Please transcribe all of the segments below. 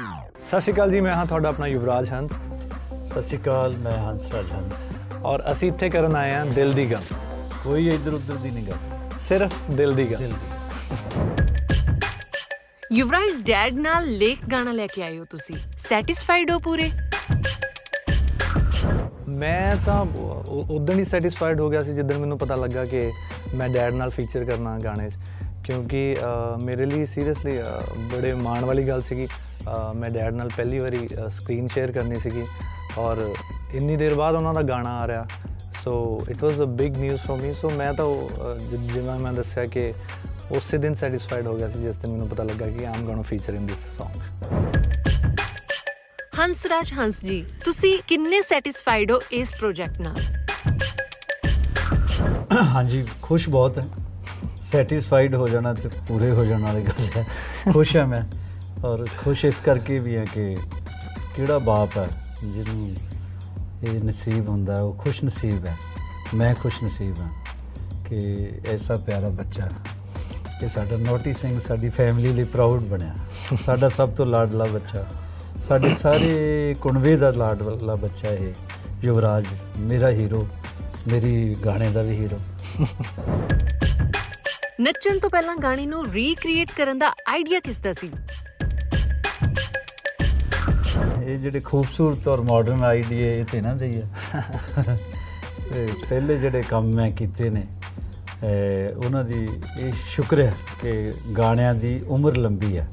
ਸਤਿ ਸ਼੍ਰੀ ਅਕਾਲ ਜੀ ਮੈਂ ਹਾਂ ਤੁਹਾਡਾ ਆਪਣਾ ਯੁਵਰਾਜ ਹੰਸ। ਸਤਿ ਸ਼੍ਰੀ ਅਕਾਲ ਮੈਂ ਹੰਸ ਰਾਜ ਹੰਸ। ਔਰ ਅਸੀਂ ਇੱਥੇ ਕਰਨ ਆਏ ਹਾਂ ਦਿਲ ਦੀ ਗੱਲ। ਕੋਈ ਇੱਧਰ ਉੱਧਰ ਦੀ ਨਹੀਂ ਗੱਲ। ਸਿਰਫ ਦਿਲ ਦੀ ਗੱਲ। ਯੁਵਰਾਜ ਡੈਡ ਨਾਲ ਲੇਖ ਗਾਣਾ ਲੈ ਕੇ ਆਏ ਹੋ ਤੁਸੀਂ। ਸੈਟੀਸਫਾਈਡ ਹੋ ਪੂਰੇ? ਮੈਂ ਤਾਂ ਉਦੋਂ ਹੀ ਸੈਟੀਸਫਾਈਡ ਹੋ ਗਿਆ ਸੀ ਜਦੋਂ ਮੈਨੂੰ ਪਤਾ ਲੱਗਾ ਕਿ ਮੈਂ ਡੈਡ ਨਾਲ ਫੀਚਰ ਕਰਨਾ ਗਾਣੇ 'ਚ। ਕਿਉਂਕਿ ਮੇਰੇ ਲਈ ਸੀਰੀਅਸਲੀ ਬੜੇ ਮਾਣ ਵਾਲੀ ਗੱਲ ਸੀਗੀ। ਮੈਂ ਡੈਡ ਨਾਲ ਪਹਿਲੀ ਵਾਰੀ ਸਕਰੀਨ ਸ਼ੇਅਰ ਕਰਨੀ ਸੀਗੀ ਔਰ ਇੰਨੀ ਦੇਰ ਬਾਅਦ ਉਹਨਾਂ ਦਾ ਗਾਣਾ ਆ ਰਿਹਾ so it was a big news for me so ਮੈਂ ਤਾਂ ਉਹ, ਅ, ਜਿ- ਜਿਵੇਂ ਮੈਂ ਦੱਸਿਆ ਕਿ ਉਸੇ ਦਿਨ ਸੈਟੀਸਫਾਈਡ ਹੋ ਗਿਆ ਸੀ ਜਿਸ ਦਿਨ ਮੈਨੂੰ ਪਤਾ ਲੱਗਾ ਕਿ I'm gonna feature in this Song Hansraj Hans ji ਤੁਸੀਂ ਕਿੰਨੇ ਸੈਟੀਸਫਾਈਡ ਹੋ ਇਸ ਪ੍ਰੋਜੈਕਟ ਨਾਲ ਹਾਂਜੀ ਖੁਸ਼ ਬਹੁਤ ਹੈ ਸੈਟੀਸਫਾਈਡ ਹੋ ਜਾਣਾ ਤੇ ਪੂਰੇ ਹੋ ਜਾਣ ਵਾਲੀ ਗੱਲ ਹੈ ਖੁਸ਼ ਹਾਂ ਮੈਂ ਔਰ ਖੁਸ਼ ਇਸ ਕਰਕੇ ਵੀ ਹੈ ਕਿ ਕਿਹੜਾ ਬਾਪ ਹੈ ਜਿਹਨੂੰ ਇਹ ਨਸੀਬ ਹੁੰਦਾ ਹੈ, ਉਹ ਖੁਸ਼ ਨਸੀਬ ਹੈ। ਮੈਂ ਖੁਸ਼ ਨਸੀਬ ਹਾਂ ਕਿ ਐਸਾ ਪਿਆਰਾ ਬੱਚਾ ਇਹ ਸਾਡਾ ਨੋਟੀ ਸਿੰਘ ਸਾਡੀ ਫੈਮਿਲੀ ਲਈ ਪ੍ਰਾਊਡ ਬਣਿਆ ਸਾਡਾ ਸਭ ਤੋਂ ਲਾਡਲਾ ਬੱਚਾ ਸਾਡੇ ਸਾਰੇ ਕੁਣਵੇ ਦਾ ਲਾਡਲਾ ਬੱਚਾ ਇਹ ਯੁਵਰਾਜ ਮੇਰਾ ਹੀਰੋ ਮੇਰੀ ਗਾਣੇ ਦਾ ਵੀ ਹੀਰੋ ਨੱਚਣ ਤੋਂ ਪਹਿਲਾਂ ਗਾਣੇ ਨੂੰ ਰੀਕ੍ਰੀਏਟ ਕਰਨ ਦਾ ਆਈਡੀਆ ਕਿਸ ਦਾ ਸੀ? ਇਹ ਜਿਹੜੇ ਖੂਬਸੂਰਤ ਔਰ ਮਾਡਰਨ ਆਈਡੀਏ ਇਹ ਤੇ ਨਾ ਦਈਏ। ਤੇ ਪਹਿਲੇ ਜਿਹੜੇ ਕੰਮ ਮੈਂ ਕੀਤੇ ਨੇ ਉਹਨਾਂ ਦੀ ਇਹ ਸ਼ੁਕਰ ਹੈ ਕਿ ਗਾਣਿਆਂ ਦੀ ਉਮਰ ਲੰਬੀ ਹੈ।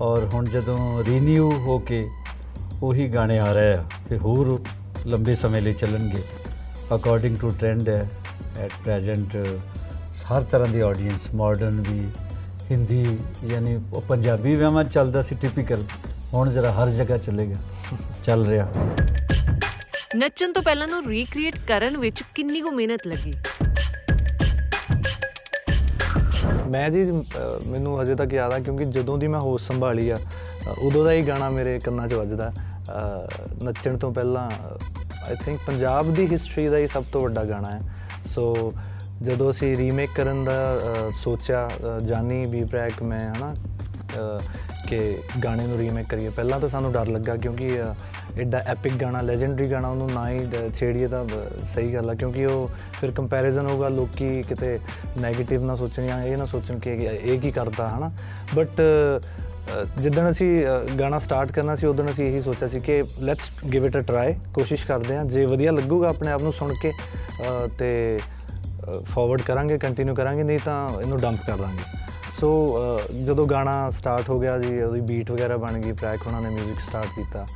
ਔਰ ਹੁਣ ਜਦੋਂ ਰੀਨਿਊ ਹੋ ਕੇ ਉਹੀ ਗਾਣੇ ਆ ਰਹੇ ਆ ਤੇ ਹੋਰ ਲੰਬੇ ਸਮੇਂ ਲਈ ਚੱਲਣਗੇ। ਅਕੋਰਡਿੰਗ ਟੂ ਟ੍ਰੈਂਡ ਹੈ ਐਟ ਪ੍ਰੈਜ਼ੈਂਟ ਹਰ ਤਰ੍ਹਾਂ ਦੀ ਆਡੀਅנס ਮਾਡਰਨ ਵੀ ਹਿੰਦੀ ਯਾਨੀ ਪੰਜਾਬੀ ਵਿਆਹਾਂ ਚੱਲਦਾ ਸੀ ਟਿਪੀਕਲ ਹੁਣ ਜਰਾ ਹਰ ਜਗ੍ਹਾ ਚੱਲੇਗਾ ਚੱਲ ਰਿਹਾ। ਨੱਚਣ ਤੋਂ ਪਹਿਲਾਂ ਨੂੰ ਰੀਕ੍ਰੀਏਟ ਕਰਨ ਵਿੱਚ ਕਿੰਨੀ ਕੁ ਮਿਹਨਤ ਲੱਗੀ? ਮੈਂ ਜੀ ਮੈਨੂੰ ਅਜੇ ਤੱਕ ਯਾਦ ਆ ਕਿਉਂਕਿ ਜਦੋਂ ਦੀ ਮੈਂ ਹੋਸ਼ ਸੰਭਾਲੀ ਆ ਉਦੋਂ ਦਾ ਹੀ ਗਾਣਾ ਮੇਰੇ ਕੰਨਾਂ 'ਚ ਵੱਜਦਾ। ਨੱਚਣ ਤੋਂ ਪਹਿਲਾਂ ਆਈ ਥਿੰਕ ਪੰਜਾਬ ਦੀ ਹਿਸਟਰੀ ਦਾ ਹੀ ਸਭ ਤੋਂ ਵੱਡਾ ਗਾਣਾ ਹੈ। ਸੋ ਜਦੋਂ ਅਸੀਂ ਰੀਮੇਕ ਕਰਨ ਦਾ ਸੋਚਿਆ ਜਾਨੀ ਵੀ ਬ੍ਰੈਕ ਮੈਂ ਹਨਾ ਕਿ ਗਾਣੇ ਨੂੰ ਰੀਮੇਕ ਕਰੀਏ। ਪਹਿਲਾਂ ਤਾਂ ਸਾਨੂੰ ਡਰ ਲੱਗਾ ਕਿਉਂਕਿ ਅ, ਐਡਾ ਐਪਿਕ ਗਾਣਾ ਲੈਜੈਂਡਰੀ ਗਾਣਾ ਉਹਨੂੰ ਨਾ ਹੀ ਦ- ਛੇੜੀਏ ਤਾਂ ਬ- ਸਹੀ ਗੱਲ ਆ। ਕਿਉਂਕਿ ਉਹ ਫਿਰ ਕੰਪੈਰੀਜ਼ਨ ਹੋਊਗਾ ਲੋਕੀ ਕਿਤੇ 네ਗੇਟਿਵ ਨਾ ਸੋਚਣ ਜਾਂ ਇਹ ਨਾ ਸੋਚਣ ਕਿ ਇਹ ਇਹ ਕੀ ਕਰਦਾ ਹਨਾ? ਬਟ ਜਿੱਦਣ ਅਸੀਂ ਅ, ਗਾਣਾ ਸਟਾਰਟ ਕਰਨਾ ਸੀ ਉਦੋਂ ਅਸੀਂ ਇਹੀ ਸੋਚਿਆ ਸੀ ਕਿ let's give it a try ਕੋਸ਼ਿਸ਼ ਕਰਦੇ ਹਾਂ। ਜੇ ਵਧੀਆ ਲੱਗੂਗਾ ਆਪਣੇ ਆਪ ਨੂੰ ਸੁਣ ਕੇ ਅ, ਤੇ ਫਾਰਵਰਡ ਕਰਾਂਗੇ ਕੰਟੀਨਿਊ ਕਰਾਂਗੇ ਨਹੀਂ ਤਾਂ ਇਹਨੂੰ ਡੰਪ ਕਰ ਦਾਂਗੇ। ਸੋ ਅ, ਜਦੋਂ ਗਾਣਾ ਸਟਾਰਟ ਹੋ ਗਿਆ ਜੀ ਉਹਦੀ ਬੀਟ ਵਗੈਰਾ ਬਣ ਗਈ ਪ੍ਰੈਕ ਉਹਨਾਂ ਨੇ 뮤직 ਸਟਾਰਟ ਕੀਤਾ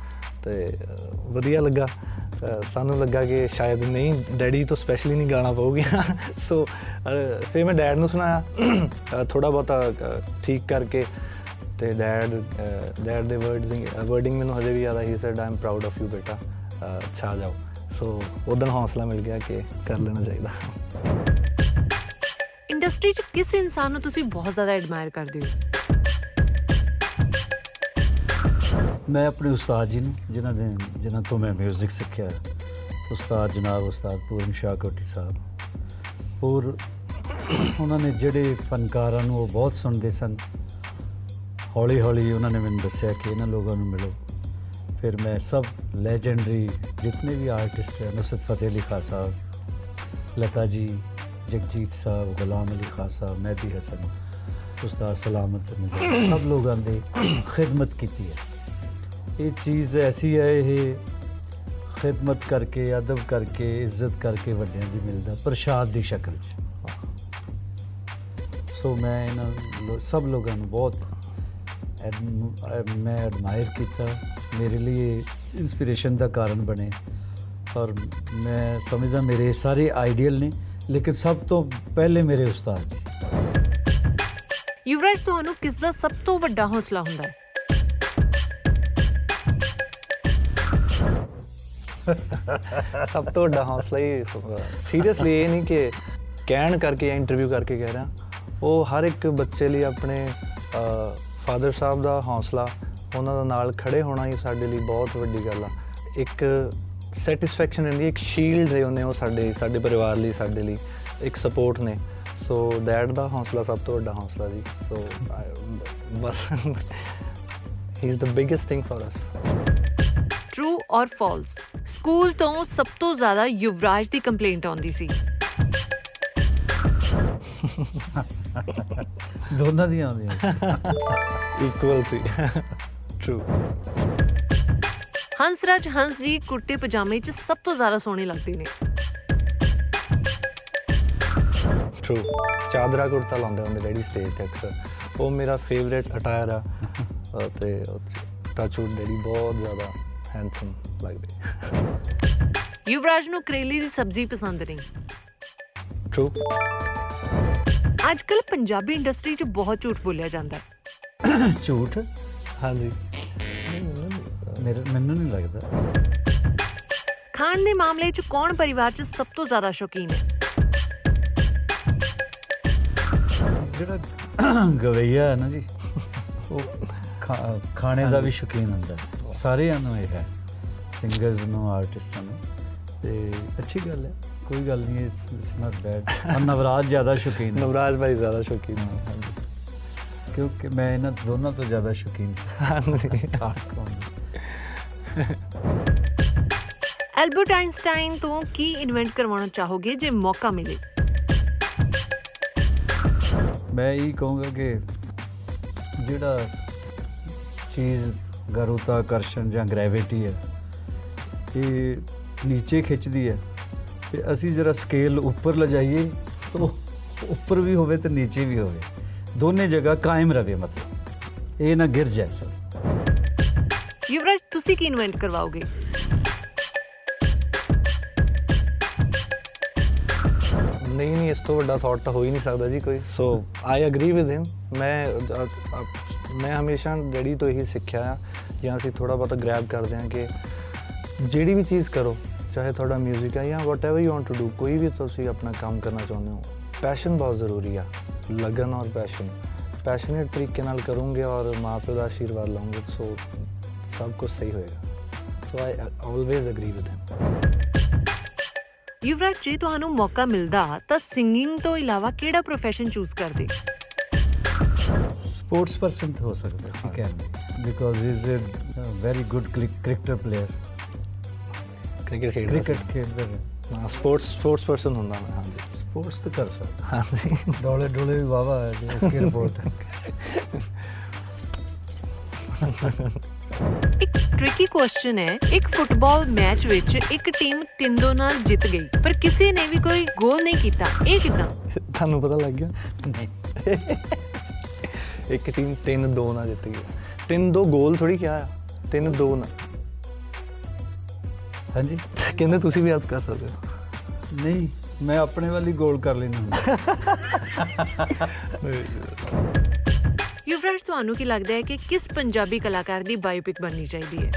ਤੇ ਅ, ਵਧੀਆ ਲੱਗਾ। ਅ, ਸਾਨੂੰ ਲੱਗਾ ਕਿ ਸ਼ਾਇਦ ਨਹੀਂ ਡੈਡੀ ਤੋਂ ਸਪੈਸ਼ਲੀ ਨਹੀਂ ਗਾਣਾ ਪਊਗਾ। ਸੋ ਅ, ਫਿਰ ਮੈਂ ਡੈਡ ਨੂੰ ਸੁਣਾਇਆ ਥੋੜਾ ਬਹੁਤਾ ਅ, ਠੀਕ ਕਰਕੇ ਤੇ ਡੈਡ ਡੈਡ ਦੇ ਵਰਡਸ ਵਰਡਿੰਗ ਮੈਨੂੰ ਹਜੇ ਵੀ ਯਾਦ ਆ ਹੀ said I'm proud of you ਬੇਟਾ। ਅ, ਛਾ ਜਾਓ। ਸੋ ਉਦੋਂ ਹੌਸਲਾ ਮਿਲ ਗਿਆ ਕਿ ਕਰ ਲੈਣਾ ਚਾਹੀਦਾ। ਇੰਡਸਟਰੀ 'ਚ ਕਿਸ ਇਨਸਾਨ ਨੂੰ ਤੁਸੀਂ ਬਹੁਤ ਜ਼ਿਆਦਾ ਐਡਮਾਇਰ ਕਰਦੇ ਹੋ? ਮੈਂ ਆਪਣੇ ਉਸਤਾਦ ਜੀ ਨੂੰ, ਜਿਨ੍ਹਾਂ ਦੇ ਜਿਨ੍ਹਾਂ ਤੋਂ ਮੈਂ 뮤직 ਸਿੱਖਿਆ ਉਸਤਾਦ ਜਨਾਬ ਉਸਤਾਦ ਪੂਰਨ ਸ਼ਾਹ ਕੋਟੀ ਸਾਹਿਬ। ਔਰ ਉਹਨਾਂ ਨੇ ਜਿਹੜੇ ਫਨਕਾਰਾਂ ਨੂੰ ਉਹ ਬਹੁਤ ਸੁਣਦੇ ਸਨ ਹੌਲੀ ਹੌਲੀ ਉਹਨਾਂ ਨੇ ਮੈਨੂੰ ਦੱਸਿਆ ਕਿ ਇਹਨਾਂ ਲੋਕਾਂ ਨੂੰ ਮਿਲੋ। ਫਿਰ ਮੈਂ ਸਭ ਲੈਜੈਂਡਰੀ ਜਿਤਨੇ ਵੀ ਆਰਟਿਸਟ ਹੈ, ਨੁਸਰਤ ਫਤਿਹ ਅਲੀ ਖਾਨ ਸਾਹਿਬ, ਲਤਾ ਜੀ ਜਗਜੀਤ ਸਾਹਿਬ ਗੁਲਾਮ ਅਲੀ ਖਾਨ ਸਾਹਿਬ ਮਹਿਦੀ ਹਸਨ ਉਸਤਾਦ ਸਲਾਮਤ ਨਿਜ਼ਾਮ ਸਭ ਲੋਕਾਂ ਦੀ ਖਿਦਮਤ ਕੀਤੀ ਹੈ ਇਹ ਚੀਜ਼ ਐਸੀ ਹੈ ਇਹ ਖਿਦਮਤ ਕਰਕੇ ਅਦਬ ਕਰਕੇ ਇੱਜ਼ਤ ਕਰਕੇ ਵੱਡਿਆਂ ਦੀ ਮਿਲਦਾ ਪ੍ਰਸ਼ਾਦ ਦੀ ਸ਼ਕਲ 'ਚ ਸੋ ਮੈਂ ਇਹਨਾਂ ਲੋ- ਸਭ ਲੋਕਾਂ ਨੂੰ ਬਹੁਤ ਐਡਮ- ਅਹ ਮੈਂ ਐਡਮਾਇਰ ਕੀਤਾ ਮੇਰੇ ਲਈ ਇਨਸਪੀਰੇਸ਼ਨ ਦਾ ਕਾਰਨ ਬਣੇ ਔਰ ਮੈਂ ਸਮਝਦਾ ਮੇਰੇ ਸਾਰੇ ਆਈਡੀਅਲ ਨੇ ਲੇਕਿਨ ਸਭ ਤੋਂ ਪਹਿਲੇ ਮੇਰੇ ਉਸਤਾਦ ਜੀ। ਯੁਵਰਾਜ ਤੁਹਾਨੂੰ ਕਿਸ ਦਾ ਸਭ ਤੋਂ ਵੱਡਾ ਹੌਸਲਾ ਹੁੰਦਾ ਹੈ? ਸਭ ਤੋਂ ਵੱਡਾ ਹੌਸਲਾ ਹੀ ਸੀਰੀਅਸਲੀ ਇਹ ਨਹੀਂ ਕਿ ਕਹਿਣ ਕਰਕੇ ਜਾਂ ਇੰਟਰਵਿਊ ਕਰਕੇ ਕਹਿ ਰਿਹਾ। ਉਹ ਹਰ ਇੱਕ ਬੱਚੇ ਲਈ ਆਪਣੇ ਫਾਦਰ ਸਾਹਿਬ ਦਾ ਹੌਸਲਾ ਉਹਨਾਂ ਦਾ ਨਾਲ ਖੜੇ ਹੋਣਾ ਹੀ ਸਾਡੇ ਲਈ ਬਹੁਤ ਵੱਡੀ ਗੱਲ ਆ। ਇੱਕ ਸੈਟੀਸਫੈਕਸ਼ਨ ਹੁੰਦੀ ਇੱਕ ਸ਼ੀਲਡ ਹੈ ਉਹਨੇ ਉਹ ਸਾਡੇ ਸਾਡੇ ਪਰਿਵਾਰ ਲਈ ਸਾਡੇ ਲਈ ਇੱਕ ਸਪੋਰਟ ਨੇ। ਸੋ ਡੈਡ ਦਾ ਹੌਸਲਾ ਸਭ ਤੋਂ ਵੱਡਾ ਹੌਸਲਾ ਜੀ। So bus he is the biggest thing for us true or false school ਤੋਂ ਸਭ ਤੋਂ ਜ਼ਿਆਦਾ ਯੁਵਰਾਜ ਦੀ ਕੰਪਲੇਂਟ ਆਉਂਦੀ ਸੀ। ਦੋਨਾਂ ਦੀਆਂ ਆਉਂਦੀਆਂ। ਇਕੁਅਲ ਸੀ। ਟਰੂ ਹੰਸਰਾਜ ਹੰਸ ਜੀ ਕੁਰਤੇ ਪਜਾਮੇ 'ਚ ਸਭ ਤੋਂ ਜ਼ਿਆਦਾ ਸੋਹਣੇ ਲੱਗਦੇ ਨੇ। ਟਰੂ ਚਾਦਰਾ ਕੁੜਤਾ ਲਾਉਂਦੇ ਹੁੰਦੇ ਡੈਡੀ ਸਟੇਜ ਤੇ ਅਕਸਰ। ਉਹ ਮੇਰਾ ਫੇਵਰੇਟ ਅਟਾਇਰ ਆ। ਤੇ ਟੱਚਵੁੱਡ ਡੈਡੀ ਬਹੁਤ ਜ਼ਿਆਦਾ ਹੈਂਡਸਮ ਲੱਗਦੇ। ਯੁਵਰਾਜ ਨੂੰ ਕਰੇਲੇ ਦੀ ਸਬਜ਼ੀ ਪਸੰਦ ਨਹੀਂ। ਟਰੂ ਅੱਜ ਕੱਲ ਪੰਜਾਬੀ ਇੰਡਸਟਰੀ 'ਚ ਬਹੁਤ ਝੂਠ ਬੋਲਿਆ ਜਾਂਦਾ। ਹੈ ਝੂਠ? ਹਾਂਜੀ। ਮੇਰੇ ਮੈਨੂੰ ਨਹੀਂ ਲੱਗਦਾ। ਖਾਣ ਦੇ ਮਾਮਲੇ 'ਚ ਕੌਣ ਪਰਿਵਾਰ 'ਚ ਸਭ ਤੋਂ ਜ਼ਿਆਦਾ ਸ਼ੌਕੀਨ ਹੈ? ਜਿਹੜਾ ਗਵਈਆ ਹੈ ਨਾ ਜੀ ਉਹ ਖਾਣੇ ਦਾ ਵੀ ਸ਼ੌਕੀਨ ਹੁੰਦਾ। ਸਾਰਿਆਂ ਨੂੰ ਇਹ ਹੈ ਸਿੰਗਰਸ ਨੂੰ ਆਰਟਿਸਟਾਂ ਨੂੰ। ਤੇ ਅੱਛੀ ਗੱਲ ਹੈ ਕੋਈ ਗੱਲ ਨਹੀਂ ਇਟਸ ਨਾਟ ਬੈਡ ਨਵਰਾਜ ਜ਼ਿਆਦਾ ਸ਼ੌਕੀਨ ਹੈ। ਨਵਰਾਜ ਭਾਈ ਜ਼ਿਆਦਾ ਸ਼ੌਕੀਨ ਕਿਉਂਕਿ ਮੈਂ ਇਹਨਾਂ ਦੋਨਾਂ ਤੋਂ ਜ਼ਿਆਦਾ ਸ਼ੌਕੀਨ ਸੀ। ਹਾਂਜੀ। ਖਾਣ ਦੀ। ਐਲਬਰਟ ਆਇਨਸਟਾਈਨ ਤੋਂ ਕੀ ਇਨਵੈਂਟ ਕਰਵਾਉਣਾ ਚਾਹੋਗੇ ਜੇ ਮੌਕਾ ਮਿਲੇ? ਮੈਂ ਇਹ ਕਹੂੰਗਾ ਕਿ ਜਿਹੜਾ ਚੀਜ਼ ਗੁਰੂਤਾਕਰਸ਼ਣ ਜਾਂ ਗ੍ਰੈਵਿਟੀ ਹੈ, ਇਹ ਨੀਚੇ ਖਿੱਚਦੀ ਹੈ ਤੇ ਅਸੀਂ ਜਰਾ ਸਕੇਲ ਉੱਪਰ ਲਿਜਾਈਏ ਤਾਂ ਉਹ ਉੱਪਰ ਵੀ ਹੋਵੇ ਤੇ ਨੀਚੇ ਵੀ ਹੋਵੇ। ਦੋਨੇ ਜਗ੍ਹਾ ਕਾਇਮ ਰਵੇ ਮਤਲਬ। ਇਹ ਨਾ ਗਿਰ ਜਾਏ ਸਰ ਯੁਵਰਾਜ ਤੁਸੀਂ ਕੀ ਇਨਵੈਂਟ ਕਰਵਾਓਗੇ ਨਹੀਂ ਨਹੀਂ ਇਸ ਤੋਂ ਵੱਡਾ ਥਾਟ ਤਾਂ ਹੋ ਹੀ ਨਹੀਂ ਸਕਦਾ ਜੀ ਕੋਈ so I agree with him ਮੈਂ ਅ- ਅ- ਮੈਂ ਹਮੇਸ਼ਾ ਡੈਡੀ ਤੋਂ ਇਹੀ ਸਿੱਖਿਆ ਆ ਜਾਂ ਅਸੀਂ ਥੋੜਾ ਬਹੁਤ ਗ੍ਰੈਬ ਕਰਦੇ ਹਾਂ ਕਿ ਜਿਹੜੀ ਵੀ ਚੀਜ਼ ਕਰੋ ਚਾਹੇ ਤੁਹਾਡਾ 뮤직 ਹੈ ਜਾਂ whatever you want to do ਕੋਈ ਵੀ ਤੁਸੀਂ ਆਪਣਾ ਕੰਮ ਕਰਨਾ ਚਾਹੁੰਦੇ ਹੋ ਪੈਸ਼ਨ ਬਹੁਤ ਜ਼ਰੂਰੀ ਆ ਲਗਨ ਔਰ ਪੈਸ਼ਨ ਪੈਸ਼ਨੇਟ ਤਰੀਕੇ ਨਾਲ ਕਰੋਗੇ ਔਰ ਮਾਪੇ ਦਾ ਆਸ਼ੀਰਵਾਦ ਲਓਗੇ ਸੋ ਸਭ ਕੁਝ ਸਹੀ ਹੋਏਗਾ so I always agree with him Yuvraj ਜੇ ਤੁਹਾਨੂੰ ਮੌਕਾ ਮਿਲਦਾ ਤਾਂ ਸਿੰਗਿੰਗ ਤੋਂ ਇਲਾਵਾ ਕਿਹੜਾ ਪ੍ਰੋਫੈਸ਼ਨ ਚੂਜ਼ ਕਰਦੇ ਸਪੋਰਟਸ ਪਰਸਨ ਹੋ ਸਕਦਾ ਸੀ can because is a very good cricketer player cricket ਖੇਡਦਾ ਕ੍ਰਿਕਟ ਖੇਡਦਾ ਹੈ ਹਾਂ ਸਪੋਰਟਸ ਸਪੋਰਟਸ ਪਰਸਨ ਹੁੰਦਾ ਮੈਂ ਹਾਂਜੀ ਸਪੋਰਟਸ ਤਾਂ ਕਰ ਸਕਦਾ ਹਾਂਜੀ ਡੋਲੇ ਡੋਲੇ ਵੀ ਵਾਵਾ ਹੈ ਜੀ ਓਕੇ ਰਿਪੋਰਟ ਇੱਕ ਟ੍ਰਿਕੀ ਕੁਐਸਚਨ ਹੈ। ਇੱਕ ਫੁੱਟਬਾਲ ਮੈਚ ਵਿੱਚ ਇੱਕ ਟੀਮ 3-2 ਨਾਲ ਜਿੱਤ ਗਈ ਪਰ ਕਿਸੇ ਨੇ ਵੀ ਕੋਈ ਗੋਲ ਨਹੀਂ ਕੀਤਾ। ਇਹ ਕਿਦਾਂ? ਤੁਹਾਨੂੰ ਪਤਾ ਲੱਗ ਗਿਆ? ਨਹੀਂ। ਇੱਕ ਟੀਮ 3-2 ਨਾਲ ਜਿੱਤ ਗਈ। 3-2 ਗੋਲ ਥੋੜੀ ਕਿਹਾ ਆ। 3-2 ਨਾ ਹਾਂਜੀ। ਕਹਿੰਦੇ ਤੁਸੀਂ ਵੀ ਯਾਦ ਕਰ ਸਕਦੇ ਹੋ। ਨਹੀਂ ਮੈਂ ਆਪਣੇ ਵਾਲੀ ਗੋਲ ਕਰ ਲੈਣਾ ਹੁੰਦਾ ਯੁਵਰਾਜ ਤੁਹਾਨੂੰ ਕੀ ਲੱਗਦਾ ਹੈ ਕਿ ਕਿਸ ਪੰਜਾਬੀ ਕਲਾਕਾਰ ਦੀ ਬਾਇਓਪਿਕ ਬਣਨੀ ਚਾਹੀਦੀ ਹੈ?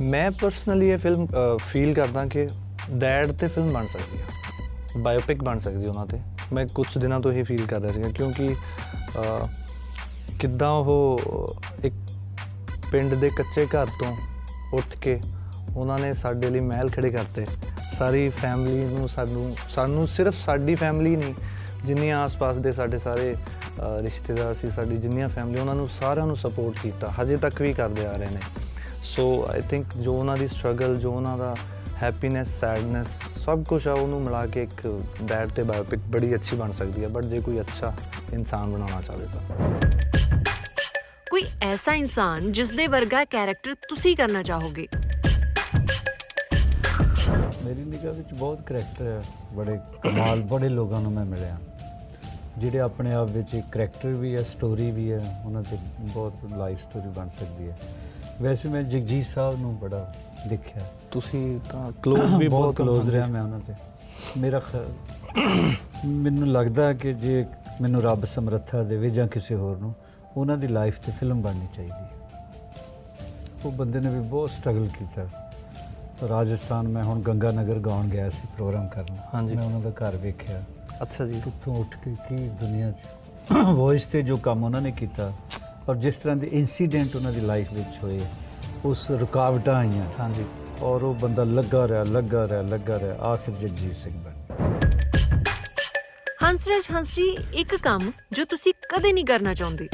ਮੈਂ ਪਰਸਨਲੀ ਇਹ ਫਿਲਮ ਫੀਲ ਕਰਦਾ ਕਿ ਡੈਡ ਤੇ ਫਿਲਮ ਬਣ ਸਕਦੀ ਹੈ ਬਾਇਓਪਿਕ ਬਣ ਸਕਦੀ ਉਹਨਾਂ ਤੇ। ਮੈਂ ਕੁਝ ਦਿਨਾਂ ਤੋਂ ਇਹ ਫੀਲ ਕਰ ਰਿਹਾ ਸੀਗਾ ਕਿਉਂਕਿ ਅਹ, ਕਿੱਦਾਂ ਉਹ ਇੱਕ ਪਿੰਡ ਦੇ ਕੱਚੇ ਘਰ ਤੋਂ ਉੱਠ ਕੇ ਉਹਨਾਂ ਨੇ ਸਾਡੇ ਲਈ ਮਹਿਲ ਖੜੇ ਕਰਤੇ। ਸਾਰੀ ਫੈਮਿਲੀ ਨੂੰ ਸਾਨੂੰ ਸਾਨੂੰ ਸਿਰਫ ਸਾਡੀ ਫੈਮਿਲੀ ਨਹੀਂ ਜਿੰਨੀਆਂ ਆਸ-ਪਾਸ ਦੇ ਸਾਡੇ ਸਾਰੇ ਰਿਸ਼ਤੇਦਾਰ ਸੀ ਸਾਡੀ ਜਿੰਨੀਆਂ ਫੈਮਿਲੀ ਉਹਨਾਂ ਨੂੰ ਸਾਰਿਆਂ ਨੂੰ ਸਪੋਰਟ ਕੀਤਾ। ਹਜੇ ਤੱਕ ਵੀ ਕਰਦੇ ਆ ਰਹੇ ਨੇ। ਸੋ ਆਈ ਥਿੰਕ ਜੋ ਉਹਨਾਂ ਦੀ ਸਟਰਗਲ ਜੋ ਉਹਨਾਂ ਦਾ ਹੈਪੀਨੈਸ ਸੈਡਨੈਸ ਸਭ ਕੁਝ ਆ ਉਹਨੂੰ ਮਿਲਾ ਕੇ ਇੱਕ ਡੈਡ ਤੇ ਬਾਇਓਪਿਕ ਬੜੀ ਅੱਛੀ ਬਣ ਸਕਦੀ ਹੈ ਬਟ ਜੇ ਕੋਈ ਅੱਛਾ ਇਨਸਾਨ ਬਣਾਉਣਾ ਚਾਹਵੇ ਤਾਂ। ਕੋਈ ਐਸਾ ਇਨਸਾਨ ਜਿਸ ਦੇ ਵਰਗਾ ਕੈਰੈਕਟਰ ਤੁਸੀਂ ਕਰਨਾ ਚਾਹੋਗੇ? ਮੇਰੀ ਨਿਗਾਹ ਵਿੱਚ ਬਹੁਤ ਕਰੈਕਟਰ ਹੈ ਬੜੇ ਕਮਾਲ ਬੜੇ ਲੋਕਾਂ ਨੂੰ ਮੈਂ ਮਿਲਿਆ। ਜਿਹੜੇ ਆਪਣੇ ਆਪ ਵਿੱਚ ਇੱਕ ਕੈਰੈਕਟਰ ਵੀ ਹੈ ਸਟੋਰੀ ਵੀ ਹੈ ਉਹਨਾਂ ਤੇ ਬਹੁਤ ਲਾਈਫ ਸਟੋਰੀ ਬਣ ਸਕਦੀ ਹੈ। ਵੈਸੇ ਮੈਂ ਜਗਜੀਤ ਸਾਹਿਬ ਨੂੰ ਬੜਾ ਦੇਖਿਆ। ਤੁਸੀਂ ਤਾਂ ক্লোਜ਼ ਵੀ ਬਹੁਤ ক্লোਜ਼ ਰਿਹਾ ਮੈਂ ਉਹਨਾਂ ਤੇ। ਮੇਰਾ ਮੈਨੂੰ ਲੱਗਦਾ ਕਿ ਜੇ ਮੈਨੂੰ ਰੱਬ ਸਮਰੱਥਾ ਦੇਵੇ ਜਾਂ ਕਿਸੇ ਹੋਰ ਨੂੰ ਉਹਨਾਂ ਦੀ ਲਾਈਫ ਤੇ ਫਿਲਮ ਬਣਨੀ ਚਾਹੀਦੀ ਹੈ। ਉਹ ਬੰਦੇ ਨੇ ਵੀ ਬਹੁਤ ਸਟਰਗਲ ਕੀਤਾ। ਰਾਜਸਥਾਨ ਮੈਂ ਹੁਣ ਗੰਗਾ ਨਗਰ ਗਾਉਣ ਗਿਆ ਸੀ ਪ੍ਰੋਗਰਾਮ ਕਰਨ। ਮੈਂ ਉਹਨਾਂ ਦਾ ਘਰ ਵੇਖਿਆ। ਅੱਛਾ ਜੀ। ਕਿੱਥੋਂ ਉੱਠ ਕੇ ਕੀ ਦੁਨੀਆ 'ਚ ਵੌਇਸ ਤੇ ਜੋ ਕੰਮ ਉਹਨਾਂ ਨੇ ਕੀਤਾ ਔਰ ਜਿਸ ਤਰ੍ਹਾਂ ਦੇ ਇਨਸੀਡੈਂਟ ਉਹਨਾਂ ਦੀ ਲਾਈਫ ਵਿੱਚ ਹੋਏ ਉਸ ਰੁਕਾਵਟਾਂ ਆਈਆਂ। ਹਾਂਜੀ। ਔਰ ਉਹ ਬੰਦਾ ਲੱਗਾ ਰਿਹਾ ਲੱਗਾ ਰਿਹਾ ਲੱਗਾ ਰਿਹਾ ਆਖਿਰ ਜਗਜੀਤ ਸਿੰਘ ਬਣ ਹੰਸਰਾਜ ਹੰਸ ਜੀ ਇੱਕ ਕੰਮ ਜੋ ਤੁਸੀਂ ਕਦੇ ਨਹੀਂ ਕਰਨਾ ਚਾਹੁੰਦੇ।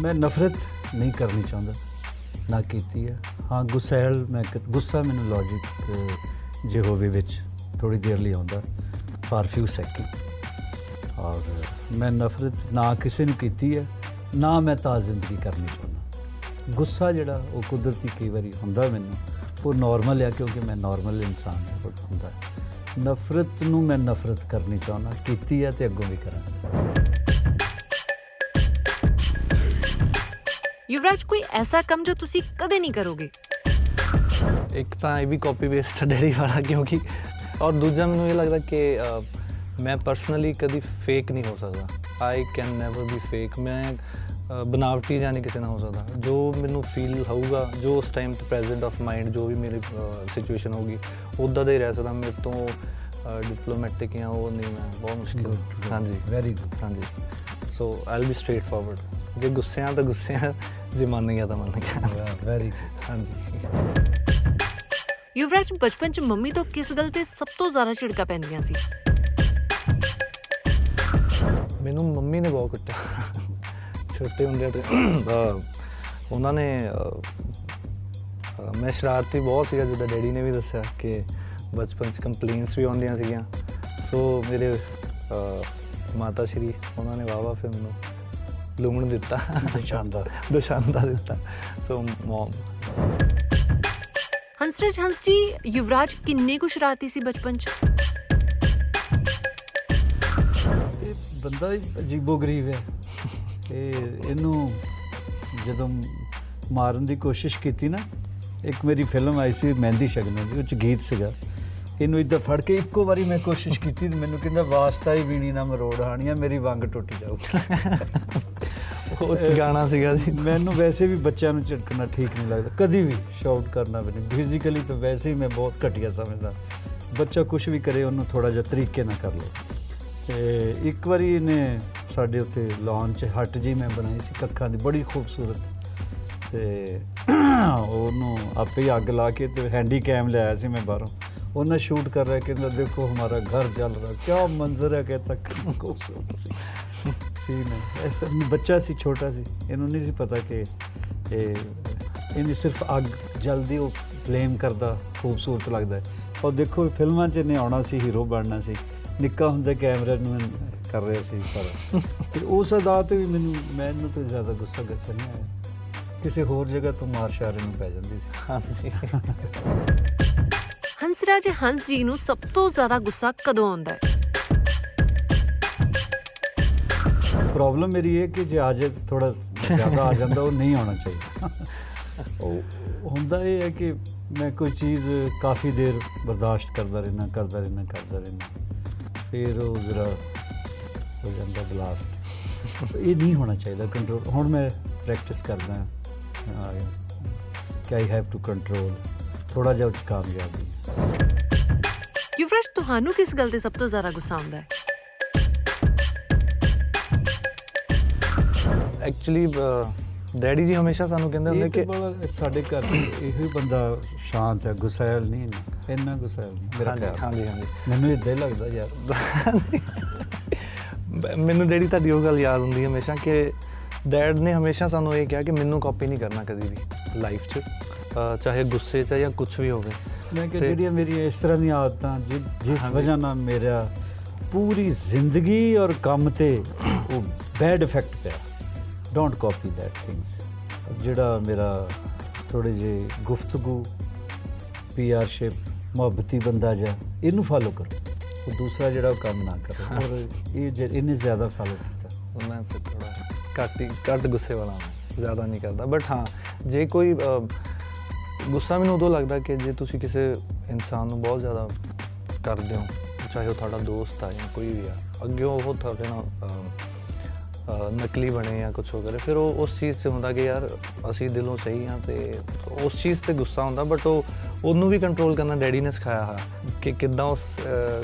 ਮੈਂ ਨਫ਼ਰਤ ਨਹੀਂ ਕਰਨੀ ਚਾਹੁੰਦਾ ਨਾ ਕੀਤੀ ਹੈ। ਹਾਂ ਗੁੱਸੈਲ ਮੈਂ ਗੁੱਸਾ ਮੈਨੂੰ ਲੌਜੀਕ ਜੇ ਹੋਵੇ ਵਿੱਚ। ਥੋੜੀ ਦੇਰ ਲਈ ਆਉਂਦਾ ਫਾਰ ਫਿਊ ਸੈਕਿੰਡ। ਔਰ ਮੈਂ ਨਫ਼ਰਤ ਨਾ ਕਿਸੇ ਨੂੰ ਕੀਤੀ ਹੈ ਨਾ ਮੈਂ ਤਾਂ ਜ਼ਿੰਦਗੀ ਕਰਨੀ ਚਾਹੁੰਦਾ। ਗੁੱਸਾ ਜਿਹੜਾ ਉਹ ਕੁਦਰਤੀ ਕਈ ਵਾਰੀ ਹੁੰਦਾ ਮੈਨੂੰ ਉਹ ਨਾਰਮਲ ਹੈ ਕਿਉਂਕਿ ਮੈਂ ਨਾਰਮਲ ਇਨਸਾਨ ਹਾਂ ਉਹ ਹੁੰਦਾ ਹੈ। ਨਫ਼ਰਤ ਨੂੰ ਮੈਂ ਨਫ਼ਰਤ ਕਰਨੀ ਚਾਹੁੰਦਾ ਕੀਤੀ ਹੈ ਤੇ ਅੱਗੋਂ ਵੀ ਕਰਾਂਗਾ। ਯੁਵਰਾਜ ਕੋਈ ਐਸਾ ਕੰਮ ਜੋ ਤੁਸੀਂ ਕਦੇ ਨਹੀਂ ਕਰੋਗੇ? ਇੱਕ ਤਾਂ ਇਹ ਵੀ ਕਾਪੀ ਪੇਸਟ ਡੈਡੀ ਵਾਲਾ ਕਿਉਂਕਿ ਔਰ ਦੂਜਾ ਮੈਨੂੰ ਇਹ ਲੱਗਦਾ ਕਿ ਮੈਂ ਪਰਸਨਲੀ ਕਦੀ ਫੇਕ ਨਹੀਂ ਹੋ ਸਕਦਾ। I can never be fake ਮੈਂ ਅ, ਬਣਾਵਟੀ ਜਾਨੀ ਕਿਸੇ ਨਾਲ ਹੋ ਸਕਦਾ। ਜੋ ਮੈਨੂੰ ਫੀਲ ਹੋਊਗਾ ਜੋ ਉਸ ਟਾਈਮ ਤੇ ਪ੍ਰੈਜ਼ੈਂਟ ਆਫ ਮਾਈਂਡ ਜੋ ਵੀ ਮੇਰੀ ਸਿਚੁਏਸ਼ਨ ਹੋਊਗੀ ਉਦਾਂ ਦਾ ਹੀ ਰਹਿ ਸਕਦਾ। ਮੇਰੇ ਤੋਂ ਡਿਪਲੋਮੈਟਿਕ ਜਾਂ ਉਹ ਨਹੀਂ ਮੈਂ ਬਹੁਤ ਮੁਸ਼ਕਿਲ। ਹਾਂਜੀ। ਵੈਰੀ ਗੁੱਡ ਹਾਂਜੀ। So I'll be straightforward ਜੇ ਗੁੱਸੇ ਆ ਤਾਂ ਗੁੱਸੇ ਆ ਜੇ ਮੰਨ ਗਿਆ ਤਾਂ ਮੰਨ ਗਿਆ। ਵੈਰੀ ਗੁੱਡ ਹਾਂਜੀ। ਯੁਵਰਾਜ ਬਚਪਨ 'ਚ ਮੰਮੀ ਤੋਂ ਕਿਸ ਗੱਲ ਤੇ ਸਭ ਤੋਂ ਜ਼ਿਆਦਾ ਝਿੜਕਾਂ ਪੈਂਦੀਆਂ ਸੀ? ਮੈਨੂੰ ਮੰਮੀ ਨੇ ਬਹੁਤ ਕੁੱਟਿਆ। ਛੋਟੇ ਹੁੰਦੇ ਤੇ ਉਹਨਾਂ ਨੇ ਮੈਂ ਸ਼ਰਾਰਤੀ ਬਹੁਤ ਸੀਗਾ ਜਿੱਦਾਂ ਡੈਡੀ ਨੇ ਵੀ ਦੱਸਿਆ ਕਿ ਬਚਪਨ ਚ ਕੰਪਲੇਨਸ ਵੀ ਆਉਂਦੀਆਂ ਸੀਗੀਆਂ। ਸੋ ਮੇਰੇ ਮਾਤਾ ਸ਼੍ਰੀ ਉਹਨਾਂ ਨੇ ਵਾਵਾ ਫਿਰ ਮੈਨੂੰ ਲੂਣ ਦਿੱਤਾ। ਸ਼ਾਨਦਾਰ ਦਸ਼ਾਂਦਾ ਦਿੱਤਾ। ਸੋ ਮਮ ਹੰਸਰਾਜ, ਹੰਸ ਜੀ, ਯੁਵਰਾਜ ਕਿੰਨੇ ਕੁ ਸ਼ਰਾਰਤੀ ਸੀ ਬਚਪਨ 'ਚ? ਇਹ ਬੰਦਾ ਹੀ ਅਜੀਬੋ-ਗਰੀਬ ਹੈ। ਇਹ ਇਹਨੂੰ ਜਦੋਂ ਮਾਰਨ ਦੀ ਕੋਸ਼ਿਸ਼ ਕੀਤੀ ਨਾ, ਇੱਕ ਮੇਰੀ ਫਿਲਮ ਆਈ ਸੀ ਮਹਿੰਦੀ ਸ਼ਗਨ ਦੀ, ਉਹ ਚ ਗੀਤ ਸੀਗਾ। ਇਹਨੂੰ ਇਦਾਂ ਫੜ ਕੇ ਇੱਕੋ ਵਾਰੀ ਮੈਂ ਕੋਸ਼ਿਸ਼ ਕੀਤੀ ਤੇ ਮੈਨੂੰ ਕਹਿੰਦਾ, ਵਾਸਤਾ ਹੀ ਵੀਣੀ ਨਾ ਮਰੋੜ ਹਾਣੀਆਂ ਮੇਰੀ ਵੰਗ ਟੁੱਟ ਜਾਊ। ਉਹ ਗਾਣਾ ਸੀਗਾ ਜੀ। ਮੈਨੂੰ ਵੈਸੇ ਵੀ ਬੱਚਿਆਂ ਨੂੰ ਝਟਕਣਾ ਠੀਕ ਨਹੀਂ ਲੱਗਦਾ। ਕਦੀ ਵੀ ਸ਼ਾਊਟ ਕਰਨਾ ਵੀ ਨਹੀਂ। ਫਿਜ਼ੀਕਲੀ ਤਾਂ ਵੈਸੇ ਹੀ ਮੈਂ ਬਹੁਤ ਘਟੀਆ ਸਮਝਦਾ। ਬੱਚਾ ਕੁਝ ਵੀ ਕਰੇ, ਉਹਨੂੰ ਥੋੜਾ ਜਿਹਾ ਤਰੀਕੇ ਨਾਲ ਕਰ ਲਓ। ਤੇ ਇੱਕ ਵਾਰੀ ਇਹਨੇ ਸਾਡੇ ਉੱਤੇ ਲਾਨ 'ਚ ਹੱਟ ਜੀ ਮੈਂ ਬਣਾਈ ਸੀ, ਕੱਖਾਂ ਦੀ, ਬੜੀ ਖੂਬਸੂਰਤ। ਤੇ ਉਹਨੂੰ ਆਪੇ ਹੀ ਅੱਗ ਲਾ ਕੇ ਤੇ ਹੈਂਡੀ ਕੈਮ ਲੈ ਆਇਆ ਸੀ ਮੈਂ ਬਾਹਰੋਂ। ਉਹਨਾਂ ਸ਼ੂਟ ਕਰ ਰਿਹਾ, ਕਹਿੰਦਾ ਦੇਖੋ ਹਮਾਰਾ ਘਰ ਜਲ ਰਿਹਾ। ਕਿਆ ਮੰਜ਼ਰ ਹੈ ਕਿ ਤੱਕ। ਖੂਬਸੂਰਤ ਸੀ। ਸੀਨ ਹੈ ਐਸਾ ਬੱਚਾ ਸੀ ਛੋਟਾ ਸੀ ਇਹਨੂੰ ਨਹੀਂ ਸੀ ਪਤਾ ਕਿ ਇਹ ਇਹਨੇ ਸਿਰਫ ਅੱਗ ਜਲਦੀ ਉਹ ਫਲੇਮ ਕਰਦਾ ਖੂਬਸੂਰਤ ਲੱਗਦਾ ਹੈ ਔਰ ਦੇਖੋ ਫਿਲਮਾਂ 'ਚ ਇਹਨੇ ਆਉਣਾ ਸੀ ਹੀਰੋ ਬਣਨਾ ਸੀ ਨਿੱਕਾ ਹੁੰਦਾ ਕੈਮਰਾ ਨੂੰ ਕਰ ਰਿਹਾ ਸੀ ਸਾਰਾ ਤੇ ਉਸ ਅਦਾ ਤੇ ਵੀ ਮੈਨੂੰ ਮੈਨੂੰ ਤਾਂ ਜ਼ਿਆਦਾ ਗੁੱਸਾ ਗੁੱਸਾ ਨਹੀਂ ਆਇਆ ਕਿਸੇ ਹੋਰ ਜਗ੍ਹਾ ਤੋਂ ਮਾਰ ਸ਼ਾਰੇ ਨੂੰ ਪੈ ਜਾਂਦੀ ਸੀ ਹਾਂਜੀ ਹੰਸਰਾਜ ਹੰਸ ਜੀ ਨੂੰ ਸਭ ਤੋਂ ਜ਼ਿਆਦਾ ਗੁੱਸਾ ਕਦੋਂ ਆਉਂਦਾ ਹੈ ਪ੍ਰੋਬਲਮ ਮੇਰੀ ਇਹ ਕਿ ਜੇ ਜਾਏ ਥੋੜਾ ਜ਼ਿਆਦਾ ਆ ਜਾਂਦਾ ਉਹ ਨਹੀਂ ਆਉਣਾ ਚਾਹੀਦਾ। ਉਹ ਹੁੰਦਾ ਇਹ ਹੈ ਕਿ ਮੈਂ ਕੋਈ ਚੀਜ਼ ਕਾਫੀ ਦੇਰ ਬਰਦਾਸ਼ਤ ਕਰਦਾ ਰਹਿਣਾ ਕਰਦਾ ਰਹਿਣਾ ਕਰਦਾ ਰਹਿਣਾ ਫਿਰ ਉਹ ਜ਼ਰਾ ਹੋ ਜਾਂਦਾ ਬਲਾਸਟ ਇਹ ਨਹੀਂ ਹੋਣਾ ਚਾਹੀਦਾ ਕੰਟਰੋਲ ਹੁਣ ਮੈਂ ਪ੍ਰੈਕਟਿਸ ਕਰਦਾ ਹਾਂ। ਕਿ ਆਈ ਹੈਵ ਟੂ ਕੰਟਰੋਲ ਥੋੜਾ ਜਿਹਾ ਉੱਚ ਕਾਮਯਾਬੀ। ਯੁਵਰਾਜ ਤੁਹਾਨੂੰ ਕਿਸ ਗੱਲ ਤੇ ਸਭ ਤੋਂ ਜ਼ਿਆਦਾ ਗੁੱਸਾ ਆਉਂਦਾ ਹੈ? ਐਕਚੁਅਲੀ ਡੈਡੀ ਜੀ ਹਮੇਸ਼ਾ ਸਾਨੂੰ ਕਹਿੰਦੇ ਹੁੰਦੇ ਕਿ ਸਾਡੇ ਘਰ ਇਹੋ ਬੰਦਾ ਸ਼ਾਂਤ ਹੈ ਗੁੱਸੈਲ ਨਹੀਂ ਇੰਨਾ- ਗੁੱਸੈਲ ਨਹੀਂ ਮੇਰਾ ਖਿਆਲ। ਹਾਂਜੀ ਹਾਂਜੀ। ਮੈਨੂੰ ਇਦਾਂ ਹੀ ਲੱਗਦਾ ਯਾਰ। ਮੈਨੂੰ ਡੈਡੀ ਤੁਹਾਡੀ ਉਹ ਗੱਲ ਯਾਦ ਹੁੰਦੀ ਹੈ ਹਮੇਸ਼ਾ ਕਿ ਡੈਡ ਨੇ ਹਮੇਸ਼ਾ ਸਾਨੂੰ ਇਹ ਕਿਹਾ ਕਿ ਮੈਨੂੰ ਕਾਪੀ ਨਹੀਂ ਕਰਨਾ ਕਦੀ ਵੀ ਲਾਈਫ 'ਚ ਚਾਹੇ ਗੁੱਸੇ 'ਚ ਜਾਂ ਕੁਝ ਵੀ ਹੋਵੇ। ਮੈਂ ਕਿ ਜਿਹੜੀਆਂ ਮੇਰੀਆਂ ਇਸ ਤਰ੍ਹਾਂ ਦੀਆਂ ਆਦਤਾਂ ਜਿਸ। ਵਜ੍ਹਾ ਨਾਲ ਮੇਰਾ ਪੂਰੀ ਜ਼ਿੰਦਗੀ ਔਰ ਕੰਮ ਤੇ ਉਹ ਬੈਡ ਇਫੈਕਟ ਪਿਆ। ਡੋਂਟ ਕਾਪੀ ਦੈਟ ਥਿੰਗਸ ਜਿਹੜਾ ਮੇਰਾ ਥੋੜੇ ਜੇ ਗੁਫ਼ਤਗੂ ਪੀਆਰਸ਼ਿਪ ਮੁਹੱਬਤੀ ਬੰਦਾ ਜਾ ਇਹਨੂੰ ਫਾਲੋ ਕਰੋ। ਉਹ ਦੂਸਰਾ ਜਿਹੜਾ ਉਹ ਕੰਮ ਨਾ ਕਰੋ। ਔਰ ਇਹ ਇਹਨੇ ਜ਼ਿਆਦਾ ਫਾਲੋ ਕੀਤਾ। ਮੈਂ ਫਿਰ ਥੋੜਾ ਘੱਟ ਘੱਟ ਗੁੱਸੇ ਵਾਲਾ ਹਾਂ। ਜ਼ਿਆਦਾ ਨਹੀਂ ਕਰਦਾ। ਬਟ ਹਾਂ ਜੇ ਕੋਈ ਗੁੱਸਾ ਮੈਨੂੰ ਉਦੋਂ ਲੱਗਦਾ ਕਿ ਜੇ ਤੁਸੀਂ ਕਿਸੇ ਇਨਸਾਨ ਨੂੰ ਬਹੁਤ ਜ਼ਿਆਦਾ ਕਰਦੇ ਹੋ ਚਾਹੇ ਉਹ ਤੁਹਾਡਾ ਦੋਸਤ ਆ ਜਾਂ ਕੋਈ ਵੀ ਆ ਅੱਗੇ ਉਹ ਤੁਹਾਡੇ ਨਾਲ ਨਕਲੀ ਬਣੇ ਜਾਂ ਕੁਝ ਹੋ ਕਰੇ। ਫਿਰ ਉਹ ਉਸ ਚੀਜ਼ 'ਤੇ ਹੁੰਦਾ ਕਿ ਯਾਰ ਅਸੀਂ ਦਿਲੋਂ ਸਹੀ ਹਾਂ ਤੇ ਉਸ ਚੀਜ਼ ਤੇ ਗੁੱਸਾ ਹੁੰਦਾ ਬਟ ਉਹ ਉਹਨੂੰ ਵੀ ਕੰਟਰੋਲ ਕਰਨਾ ਡੈਡੀ ਨੇ ਸਿਖਾਇਆ ਹੈ ਕਿ ਕਿੱਦਾਂ ਉਸ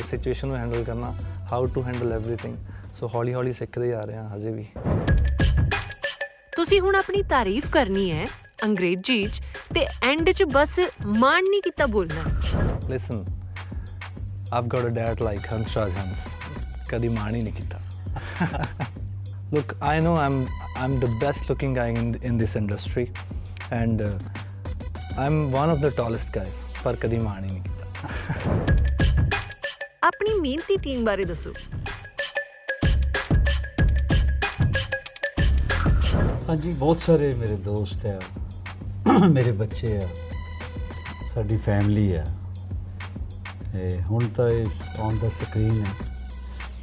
ਸਿਚੁਏਸ਼ਨ ਨੂੰ ਹੈਂਡਲ ਕਰਨਾ how to handle everything so ਹੌਲੀ ਹੌਲੀ ਸਿੱਖਦੇ ਜਾ ਰਹੇ ਹਾਂ ਹਜੇ ਵੀ। ਤੁਸੀਂ ਹੁਣ ਆਪਣੀ ਤਾਰੀਫ ਕਰਨੀ ਹੈ ਅੰਗਰੇਜ਼ੀ 'ਚ ਤੇ ਐਂਡ 'ਚ ਬਸ ਮਾਣ ਨਹੀਂ ਕੀਤਾ ਬੋਲਣਾ। I've got a dad like Hans Raj Hans. ਕਦੀ ਮਾਣ ਹੀ ਨਹੀਂ ਕੀਤਾ। Look, I know I'm I'm the best looking guy in in this industry, and uh, I'm one of the tallest guys. ਪਰ ਕਦੀ ਮਾਣ ਹੀ ਨਹੀਂ ਆਪਣੀ ਮਿਹਨਤੀ ਟੀਮ ਬਾਰੇ ਦੱਸੋ ਹਾਂਜੀ ਬਹੁਤ ਸਾਰੇ ਮੇਰੇ ਦੋਸਤ ਆ ਮੇਰੇ ਬੱਚੇ ਆ ਸਾਡੀ ਫੈਮਿਲੀ ਆ ਇਹ ਹੁਣ ਤਾਂ ਇਸ ਔਨ ਦਾ ਸਕਰੀਨ ਹੈ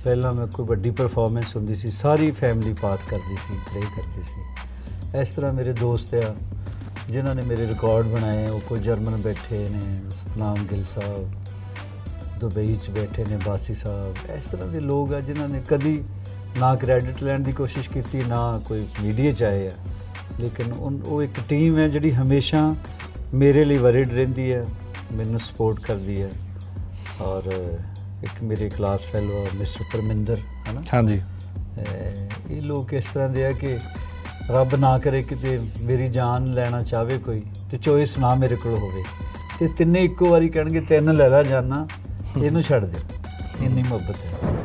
ਪਹਿਲਾਂ ਮੈਂ ਕੋਈ ਵੱਡੀ ਪਰਫਾਰਮੈਂਸ ਹੁੰਦੀ ਸੀ, ਸਾਰੀ ਫੈਮਿਲੀ ਪਾਰਟ ਕਰਦੀ ਸੀ ਪ੍ਰੇ ਕਰਦੀ ਸੀ। ਇਸ ਤਰ੍ਹਾਂ ਮੇਰੇ ਦੋਸਤ ਆ, ਜਿਨ੍ਹਾਂ ਨੇ ਮੇਰੇ ਰਿਕਾਰਡ ਬਣਾਏ, ਉਹ ਕੋਈ ਜਰਮਨ ਬੈਠੇ ਨੇ, ਸਤਨਾਮ ਗਿੱਲ ਸਾਹਿਬ, ਦੁਬਈ 'ਚ ਬੈਠੇ ਨੇ, ਬਾਸੀ ਸਾਹਿਬ, ਇਸ ਤਰ੍ਹਾਂ ਦੇ ਲੋਕ ਆ ਜਿਨ੍ਹਾਂ ਨੇ ਕਦੀ ਨਾ ਕ੍ਰੈਡਿਟ ਲੈਣ ਦੀ ਕੋਸ਼ਿਸ਼ ਕੀਤੀ, ਨਾ ਕੋਈ ਮੀਡੀਆ 'ਚ ਆਏ ਆ। ਲੇਕਿਨ ਉਨ- ਉਹ ਇੱਕ ਟੀਮ ਹੈ ਜਿਹੜੀ ਹਮੇਸ਼ਾ ਮੇਰੇ ਲਈ ਵਰਿਡ ਰਹਿੰਦੀ ਹੈ, ਮੈਨੂੰ ਸਪੋਰਟ ਕਰਦੀ ਹੈ। ਔਰ ਇੱਕ ਮੇਰੇ ਕਲਾਸ ਫੈਲੋ ਮਿਸਟਰ ਪਰਮਿੰਦਰ ਹਨਾ? ਹਾਂਜੀ। ਇਹ ਲੋਕ ਇਸ ਤਰ੍ਹਾਂ ਦੇ ਆ ਕਿ ਰੱਬ ਨਾ ਕਰੇ ਕਿਤੇ ਮੇਰੀ ਜਾਨ ਲੈਣਾ ਚਾਹਵੇ ਕੋਈ ਤੇ ਚੋਇਸ ਨਾ ਮੇਰੇ ਕੋਲ ਹੋਵੇ। ਤੇ ਤਿੰਨੇ ਇੱਕੋ ਵਾਰੀ ਕਹਿਣਗੇ ਤਿੰਨ ਲੈ ਲੈ ਜਾਨਾ ਇਹਨੂੰ ਛੱਡ ਦੇ। ਇੰਨੀ ਮੁਹੱਬਤ ਹੈ।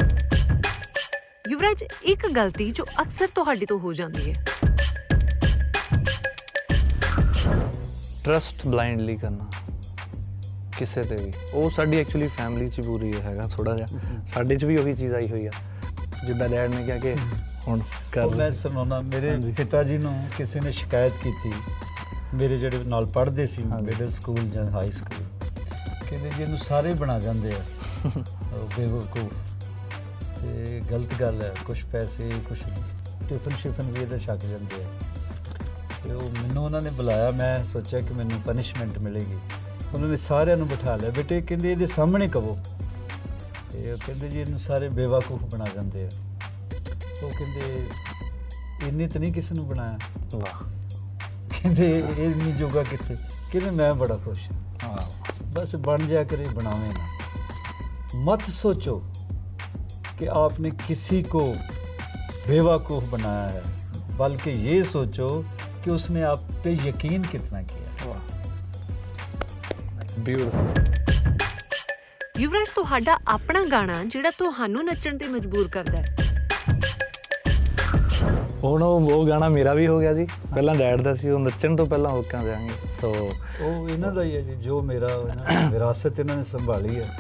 ਯੁਵਰਾਜ ਇੱਕ ਗਲਤੀ ਜੋ ਅਕਸਰ ਤੁਹਾਡੇ ਤੋਂ ਹੋ ਜਾਂਦੀ ਹੈ। ਟਰਸਟ ਬਲਾਈਂਡਲੀ ਕਰਨਾ। ਕਿਸੇ ਤੇ ਵੀ। ਉਹ ਸਾਡੀ ਐਕਚੁਅਲੀ ਫੈਮਿਲੀ 'ਚ ਪੂਰੀ ਹੈਗਾ ਥੋੜਾ ਜਿਹਾ। ਸਾਡੇ 'ਚ ਵੀ ਉਹੀ ਚੀਜ਼ ਆਈ ਹੋਈ ਆ। ਜਿੱਦਾਂ ਡੈਡ ਨੇ ਕਿਹਾ ਕਿ ਹੁਣ ਕਰ ਮੈਂ ਸੁਣਾਉਣਾ ਮੇਰੇ। ਪਿਤਾ ਜੀ ਨੂੰ ਕਿਸੇ ਨੇ ਸ਼ਿਕਾਇਤ ਕੀਤੀ। ਮੇਰੇ ਜਿਹੜੇ ਨਾਲ ਪੜ੍ਹਦੇ ਸੀ। ਮਿਡਲ ਸਕੂਲ ਜਾਂ ਹਾਈ ਸਕੂਲ ਕਹਿੰਦੇ ਜੀ ਇਹਨੂੰ ਸਾਰੇ ਬਣਾ ਜਾਂਦੇ ਆ। ਬੇਵਕੂਫ। ਤੇ ਗਲਤ ਗੱਲ ਹੈ ਕੁਝ ਪੈਸੇ ਕੁਝ ਟਿਫਨ ਸ਼ਿਫਨ ਵੀ ਇਹਦਾ ਛੱਕ ਜਾਂਦੇ ਆ। ਤੇ ਉਹ ਮੈਨੂੰ ਉਹਨਾਂ ਨੇ ਬੁਲਾਇਆ ਮੈਂ ਸੋਚਿਆ ਕਿ ਮੈਨੂੰ ਪਨਿਸ਼ਮੈਂਟ ਮਿਲੇਗੀ। ਉਹਨਾਂ ਨੇ ਸਾਰਿਆਂ ਨੂੰ ਬਿਠਾ ਲਿਆ ਬੇਟੇ ਕਹਿੰਦੇ ਇਹਦੇ ਸਾਹਮਣੇ ਕਹੋ ਤੇ ਉਹ ਕਹਿੰਦੇ ਜੀ ਇਹਨੂੰ ਸਾਰੇ ਬੇਵਕੂਫ ਬਣਾ ਜਾਂਦੇ ਆ ਉਹ ਕਹਿੰਦੇ ਇੰਨੀ ਤਾਂ ਨਹੀਂ ਕਿਸੇ ਨੂੰ ਬਣਾਇਆ ਵਾਹ ਕਹਿੰਦੇ ਇਹ ਇੰਨੀ ਜੋਗਾ ਕਿੱਥੇ ਕਹਿੰਦੇ ਮੈਂ ਬੜਾ ਖੁਸ਼ ਹਾਂ ਹਾਂ बस बन जा करे बनावे ना मत सोचो कि आपने किसी को बेवकूफ़ बनाया है बल्कि ये सोचो कि उसने आप पे यकीन कितना किया ਵਾਹ ਬਿਊਟੀਫੁਲ ਯੁਵਰਾਜ ਤੁਹਾਡਾ ਆਪਣਾ ਗਾਣਾ ਜਿਹੜਾ ਤੁਹਾਨੂੰ ਨੱਚਣ ਤੇ ਮਜਬੂਰ ਕਰਦਾ ਹੈ। ਹੁਣ ਉਹ ਉਹ ਗਾਣਾ ਮੇਰਾ ਵੀ ਹੋ ਗਿਆ ਜੀ। ਪਹਿਲਾਂ ਡੈਡ ਦਾ ਸੀ ਉਹ ਨੱਚਣ ਤੋਂ ਪਹਿਲਾਂ ਹੋਕਾਂ ਦੇਾਂਗੇ ਸੋ ਉਹ ਇਹਨਾਂ ਦਾ ਹੀ ਹੈ ਜੀ ਜੋ ਮੇਰਾ ਵਿਰਾਸਤ ਇਹਨਾਂ ਨੇ ਸੰਭਾਲੀ ਹੈ।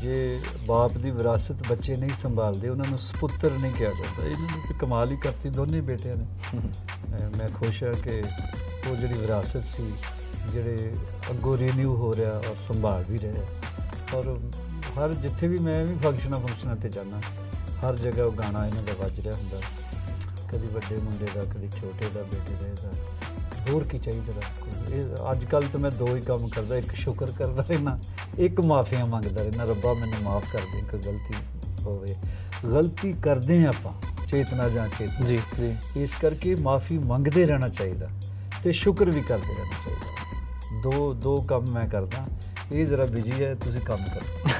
ਜੇ ਬਾਪ ਦੀ ਵਿਰਾਸਤ ਬੱਚੇ ਨਹੀਂ ਸੰਭਾਲਦੇ ਉਹਨਾਂ ਨੂੰ ਸੁਪੁੱਤਰ ਨਹੀਂ ਕਿਹਾ ਜਾਂਦਾ। ਇਹਨਾਂ ਨੇ ਤੇ ਕਮਾਲ ਹੀ ਕਰਤੀ ਦੋਨੇ ਬੇਟਿਆਂ ਨੇ। ਮੈਂ ਖੁਸ਼ ਹਾਂ ਕਿ ਉਹ ਜਿਹੜੀ ਵਿਰਾਸਤ ਸੀ ਜਿਹੜੇ ਅੱਗੋਂ ਰੀਨਿਊ ਹੋ ਰਿਹਾ ਔਰ ਸੰਭਾਲ ਵੀ ਰਿਹਾ। ਔਰ ਹਰ ਜਿੱਥੇ ਵੀ ਮੈਂ ਵੀ ਫੰਕਸ਼ਨਾਂ ਫੰਕਸ਼ਨਾਂ ਤੇ ਜਾਂਦਾ ਹਰ ਜਗ੍ਹਾ ਉਹ ਗਾਣਾ ਇਹਨਾਂ ਦਾ ਵੱਜ ਰਿਹਾ ਹੁੰਦਾ। ਕਦੀ ਵੱਡੇ ਮੁੰਡੇ ਦਾ ਕਦੀ ਛੋਟੇ ਦਾ ਬੇਟੇ ਦਾ ਇਹਦਾ। ਹੋਰ ਕੀ ਚਾਹੀਦਾ ਰੱਬ ਕੋਲ? ਇਹ ਅੱਜ ਕੱਲ ਤਾਂ ਮੈਂ ਦੋ ਹੀ ਕੰਮ ਕਰਦਾ ਇੱਕ ਸ਼ੁਕਰ ਕਰਦਾ ਰਹਿਣਾ ਇੱਕ ਮਾਫੀਆਂ ਮੰਗਦਾ ਰਹਿਣਾ ਰੱਬਾ ਮੈਨੂੰ ਮਾਫ ਕਰ ਦੇ ਇੱਕ ਗਲਤੀ ਹੋਵੇ। ਗਲਤੀ ਕਰਦੇ ਆਪਾਂ ਚੇਤਨਾ ਜਾਂ ਚੇਤਨਾ। ਜੀ ਜੀ। ਇਸ ਕਰਕੇ ਮਾਫੀ ਮੰਗਦੇ ਰਹਿਣਾ ਚਾਹੀਦਾ ਤੇ ਸ਼ੁਕਰ ਵੀ ਕਰਦੇ ਰਹਿਣਾ ਚਾਹੀਦਾ। ਦੋ ਦੋ ਕੰਮ ਮੈਂ ਕਰਦਾ। ਇਹ ਜ਼ਰਾ ਬਿਜ਼ੀ ਹੈ ਤੁਸੀਂ ਕੰਮ ਕਰੋ।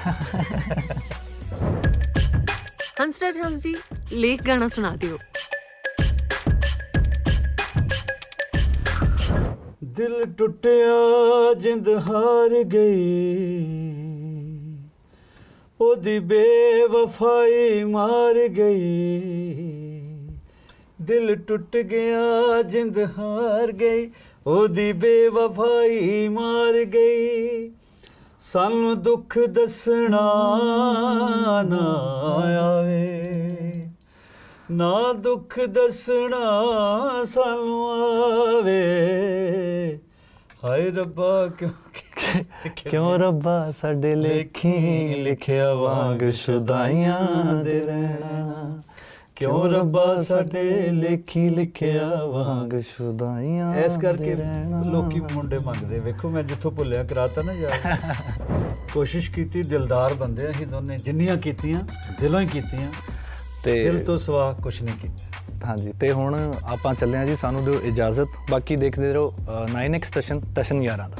ਹੰਸਰਾਜ ਹੰਸ ਜੀ ਲੇਖ ਗਾਣਾ ਸੁਣਾ ਦਿਓ। ਦਿਲ ਟੁੱਟਿਆ ਜਿੰਦ ਹਾਰ ਗਈ। ਉਹਦੀ ਬੇਵਫਾਈ ਮਾਰ ਗਈ। ਦਿਲ ਟੁੱਟ ਗਿਆ ਜਿੰਦ ਹਾਰ ਗਈ। ਉਹਦੀ ਬੇਵਫਾਈ ਮਾਰ ਗਈ। ਸਾਨੂੰ ਦੁੱਖ ਦੱਸਣਾ ਨਾ ਆਵੇ। ਨਾ ਦੁੱਖ ਦੱਸਣਾ ਸਾਨੂੰ ਆਵੇ। ਹਾਏ ਰੱਬਾ ਕਿਉਂ ਕਿਉਂ ਰੱਬਾ ਸਾਡੇ ਲੇਖੀ ਲਿਖਿਆ ਵਾਂਗ ਸ਼ੁਦਾਈਆਂ ਦੇ ਰਹਿਣਾ। ਕਿਉਂ ਰੱਬਾ ਸਾਡੇ ਲੇਖੀ ਲਿਖਿਆ ਵਾਂਗ ਸ਼ੁਦਾਈਆਂ ਇਸ ਕਰਕੇ। ਲੋਕੀ ਮੁੰਡੇ ਮੰਗਦੇ। ਵੇਖੋ ਮੈਂ ਜਿੱਥੋਂ ਭੁੱਲਿਆ ਕਰਾਤਾ ਨਾ ਯਾਰ ਕੋਸ਼ਿਸ਼ ਕੀਤੀ ਦਿਲਦਾਰ ਬੰਦੇ ਅਸੀਂ ਦੋਨੇ। ਜਿੰਨੀਆਂ ਕੀਤੀਆਂ ਦਿਲੋਂ ਹੀ ਕੀਤੀਆਂ। ਤੇ ਦਿਲ ਤੋਂ ਸਵਾ ਕੁਝ ਨਹੀਂ ਕੀਤਾ। ਹਾਂਜੀ ਤੇ ਹੁਣ ਆਪਾਂ ਚੱਲੇ ਹਾਂ ਜੀ ਸਾਨੂੰ ਦਿਓ ਇਜਾਜ਼ਤ। ਬਾਕੀ ਦੇਖਦੇ ਰਹੋ 9x ਸਟੇਸ਼ਨ ਸਟੇਸ਼ਨ 11 ਦਾ।